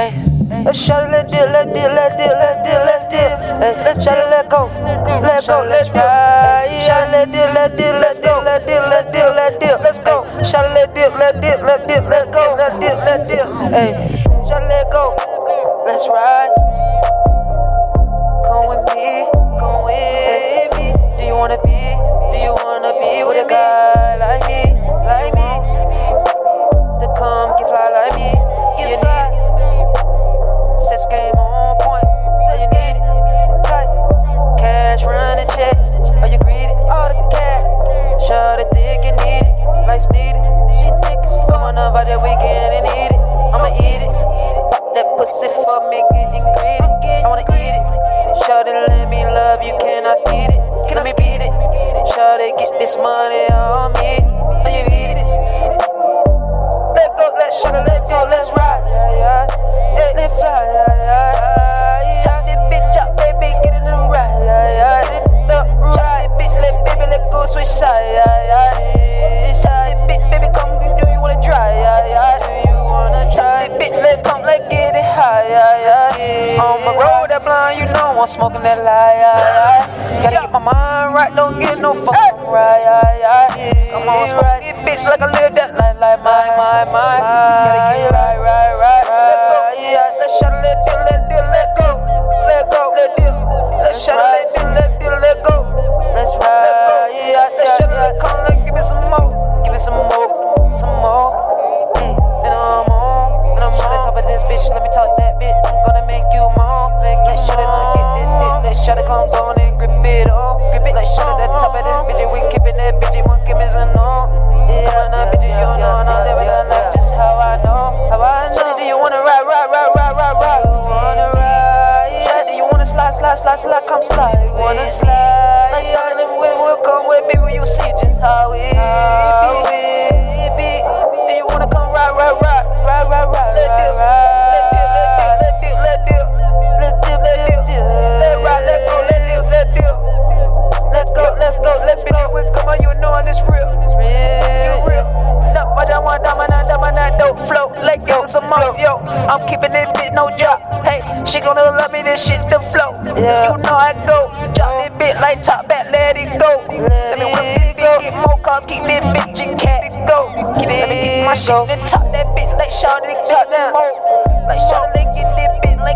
Hey, let's shut it, let's deal, let's deal, let's deal, let's deal, let's deal. Hey, let's shut it, let go, let go, let's ride. Shut it, let's deal, let's deal, let's go, let's deal, let's deal, let's deal, let's go. Shut it, let's deal, let's deal, let's deal, let's go, let's deal, let's deal. Hey, shut it, let go, let's ride. Come with me, getting greedy. I wanna eat it. Shawty, let me love you. Can I speed it? Can I speed it? Shawty, get this money on me. Smoking that lie. Yeah, yeah. Gotta keep my mind right, don't get no fucking right. Yeah, yeah. Come on, smoke it, bitch, like I live that slide, slide, slide? Come slide. You wanna slide? Like something will will come with baby. You see just how it be. be. Do you wanna come ride, ride, ride, ride, ride, ride? Let's deal, let's deal, let's deal, let's deal, let's deal, let's deal, let's deal. Let's ride, let's go, let's deal, let's deal. Let's go, let's go, let's go. Come on, you know it's real. You real. No, I don't want diamond, diamond, that dope flow. Let go some yo. I'm keeping it bit, no joke. Hey, she gonna love me, this shit yeah. You know I go. Drop this bit like top back, let it go. Let, let me whip this bit, get more cars, keep this bitch in cat. It go. Keep let me get my shit and top that bitch like shot it, top that mo. Like shot it, get this bit like.